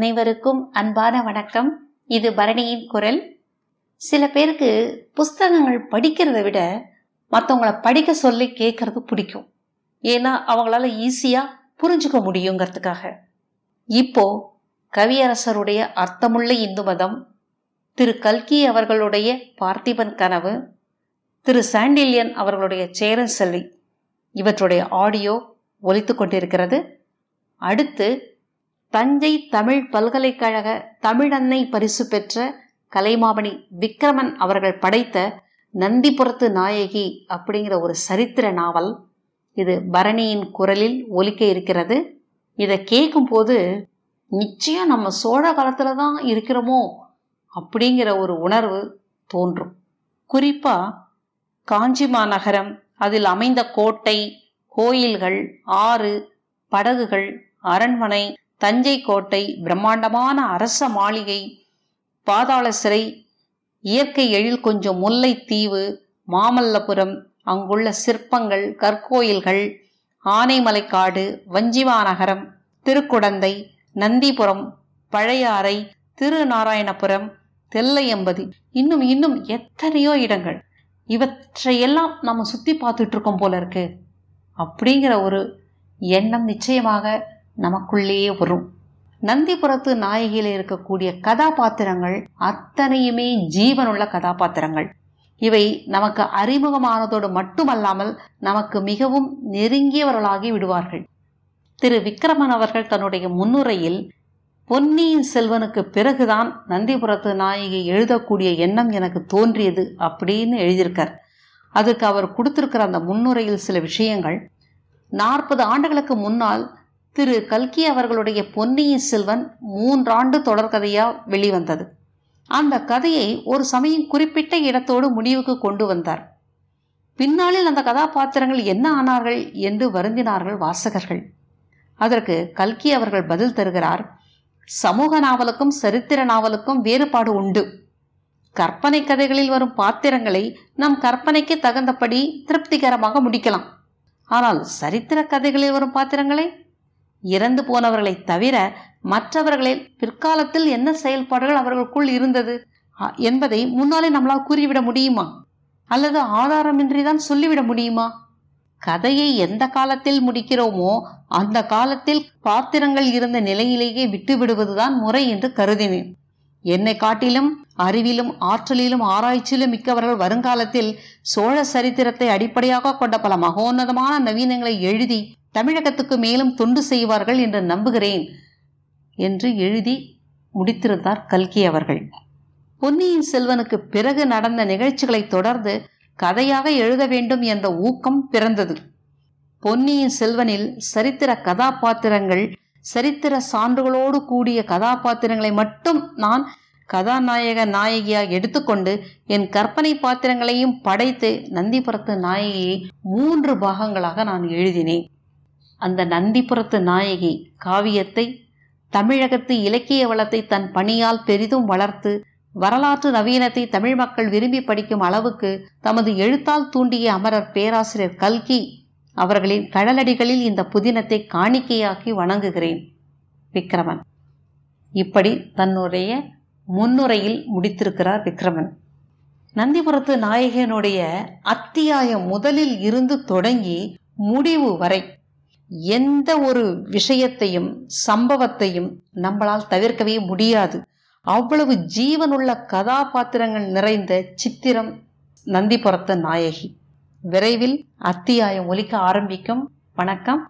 அனைவருக்கும் அன்பான வணக்கம். இது பரணியின் குரல். சில பேருக்கு புஸ்தகங்கள் படிக்கிறத விட மற்றவங்கள படிக்க சொல்லி கேட்கறது பிடிக்கும். ஏன்னா அவங்களால ஈஸியா புரிஞ்சுக்க முடியுங்கிறதுக்காக. இப்போ கவியரசருடைய அர்த்தமுள்ள இந்து மதம் திரு கல்கி அவர்களுடைய பார்த்திபன் கனவு திரு சாண்டில்யன் அவர்களுடைய சேரன் செல்வி இவற்றுடைய ஆடியோ ஒலித்து கொண்டிருக்கிறது. அடுத்து தஞ்சை தமிழ் பல்கலைக்கழக தமிழன்னை பரிசு பெற்ற கலைமாமணி விக்ரமன் அவர்கள் படைத்த நந்திபுரத்து நாயகி அப்படிங்கிற ஒரு சரித்திர நாவல். இது பரணியின் குரலில் ஒலிக்க இருக்கிறது. இதை கேட்கும்போது நிச்சயம் நம்ம சோழ காலத்தில் தான் இருக்கிறோமோ அப்படிங்கிற ஒரு உணர்வு தோன்றும். குறிப்பாக காஞ்சி மாநகரம் அதில் அமைந்த கோட்டை கோயில்கள் ஆறு படகுகள் அரண்மனை தஞ்சை கோட்டை பிரம்மாண்டமான அரச மாளிகை பாதாள சிறை இயற்கை எழில் கொஞ்சம் முல்லைத்தீவு மாமல்லபுரம் அங்குள்ள சிற்பங்கள் கற்கோயில்கள் ஆனைமலைக்காடு வஞ்சிமாநகரம் திருக்குடந்தை நந்திபுரம் பழையாறை திருநாராயணபுரம் தெல்லையம்பதி. இன்னும் இன்னும் எத்தனையோ இடங்கள். இவற்றையெல்லாம் நம்ம சுற்றி பார்த்துட்டு இருக்கோம் போல இருக்கு. அப்படிங்கிற ஒரு எண்ணம் நிச்சயமாக நமக்குள்ளேயே வரும். நந்திபுரத்து நாயகியில் இருக்கக்கூடிய கதாபாத்திரங்கள் அத்தனையுமே ஜீவனுள்ள கதாபாத்திரங்கள். இவை நமக்கு அறிமுகமானதோடு மட்டுமல்லாமல் நமக்கு மிகவும் நெருங்கியவர்களாகி விடுவார்கள். திரு விக்ரமன் அவர்கள் தன்னுடைய முன்னுரையில் பொன்னியின் செல்வனுக்கு பிறகுதான் நந்திபுரத்து நாயகி எழுதக்கூடிய எண்ணம் எனக்கு தோன்றியது அப்படின்னு எழுதியிருக்கார். அதுக்கு அவர் கொடுத்திருக்கிற அந்த முன்னுரையில் சில விஷயங்கள் நாற்பது ஆண்டுகளுக்கு முன்னால் திரு கல்கி அவர்களுடைய பொன்னியின் செல்வன் மூன்றாண்டு தொடர்கதையாக வெளிவந்தது. அந்த கதையை ஒரு சமயம் குறிப்பிட்ட இடத்தோடு முடிவுக்கு கொண்டு வந்தார். பின்னாளில் அந்த கதாபாத்திரங்கள் என்ன ஆனார்கள் என்று வருந்தினார்கள் வாசகர்கள். அதற்கு கல்கி அவர்கள் பதில் தருகிறார் சமூக நாவலுக்கும் சரித்திர நாவலுக்கும் வேறுபாடு உண்டு. கற்பனை கதைகளில் வரும் பாத்திரங்களை நம் கற்பனைக்கு தகுந்தபடி திருப்திகரமாக முடிக்கலாம். ஆனால் சரித்திர கதைகளில் வரும் பாத்திரங்களை இறந்து போனவர்களை தவிர மற்றவர்களில் பிற்காலத்தில் என்ன செயல்பாடுகள் அவர்களுக்குள் இருந்தது? என்பதை முன்னாலே நம்மளால் கூறிவிட முடியுமா? அல்லது ஆதாரமின்றி தான் சொல்லிவிட முடியுமா? கதையை எந்த காலத்தில் முடிக்கிறோமோ அந்த காலத்தில் பாத்திரங்கள் இருந்த நிலையிலேயே விட்டுவிடுவதுதான் முறை என்று கருதினேன். என்னை காட்டிலும் அறிவிலும் ஆற்றலிலும் ஆராய்ச்சியிலும் மிக்கவர்கள் வருங்காலத்தில் சோழ சரித்திரத்தை அடிப்படையாக கொண்ட பல மகோன்னதமான நவீனங்களை எழுதி தமிழகத்துக்கு மேலும் தொண்டு செய்வார்கள் என்று நம்புகிறேன் என்று எழுதி முடித்திருந்தார் கல்கி அவர்கள். பொன்னியின் செல்வனுக்கு பிறகு நடந்த நிகழ்ச்சிகளை தொடர்ந்து கதையாக எழுத வேண்டும் என்ற ஊக்கம் பிறந்தது. பொன்னியின் செல்வனில் சரித்திர கதாபாத்திரங்கள் சரித்திர சான்றுகளோடு கூடிய கதாபாத்திரங்களை மட்டும் நான் கதாநாயக நாயகியாக எடுத்துக்கொண்டு என் கற்பனை பாத்திரங்களையும் படைத்து நந்திபுரத்து நாயகியை மூன்று பாகங்களாக நான் எழுதினேன். அந்த நந்திபுரத்து நாயகி காவியத்தை தமிழகத்து இலக்கிய வளத்தை தன் பணியால் பெரிதும் வளர்த்து வரலாற்று நவீனத்தை தமிழ் மக்கள் விரும்பி படிக்கும் அளவுக்கு தமது எழுத்தால் தூண்டிய அமரர் பேராசிரியர் கல்கி அவர்களின் கடலடிகளில் இந்த புதினத்தை காணிக்கையாக்கி வணங்குகிறேன். விக்ரமன். இப்படி தன்னுடைய முன்னுரையில் முடித்திருக்கிறார் விக்ரமன். நந்திபுரத்து நாயகனுடைய அத்தியாயம் முதலில் இருந்து தொடங்கி முடிவு வரை எந்த ஒரு விஷயத்தையும் சம்பவத்தையும் நம்மளால் தவிர்க்கவே முடியாது. அவ்வளவு ஜீவனுள்ள கதாபாத்திரங்கள் நிறைந்த சித்திரம் நந்திபுரத்த நாயகி. விரைவில் அத்தியாயம் ஒலிக்க ஆரம்பிக்கும். வணக்கம்.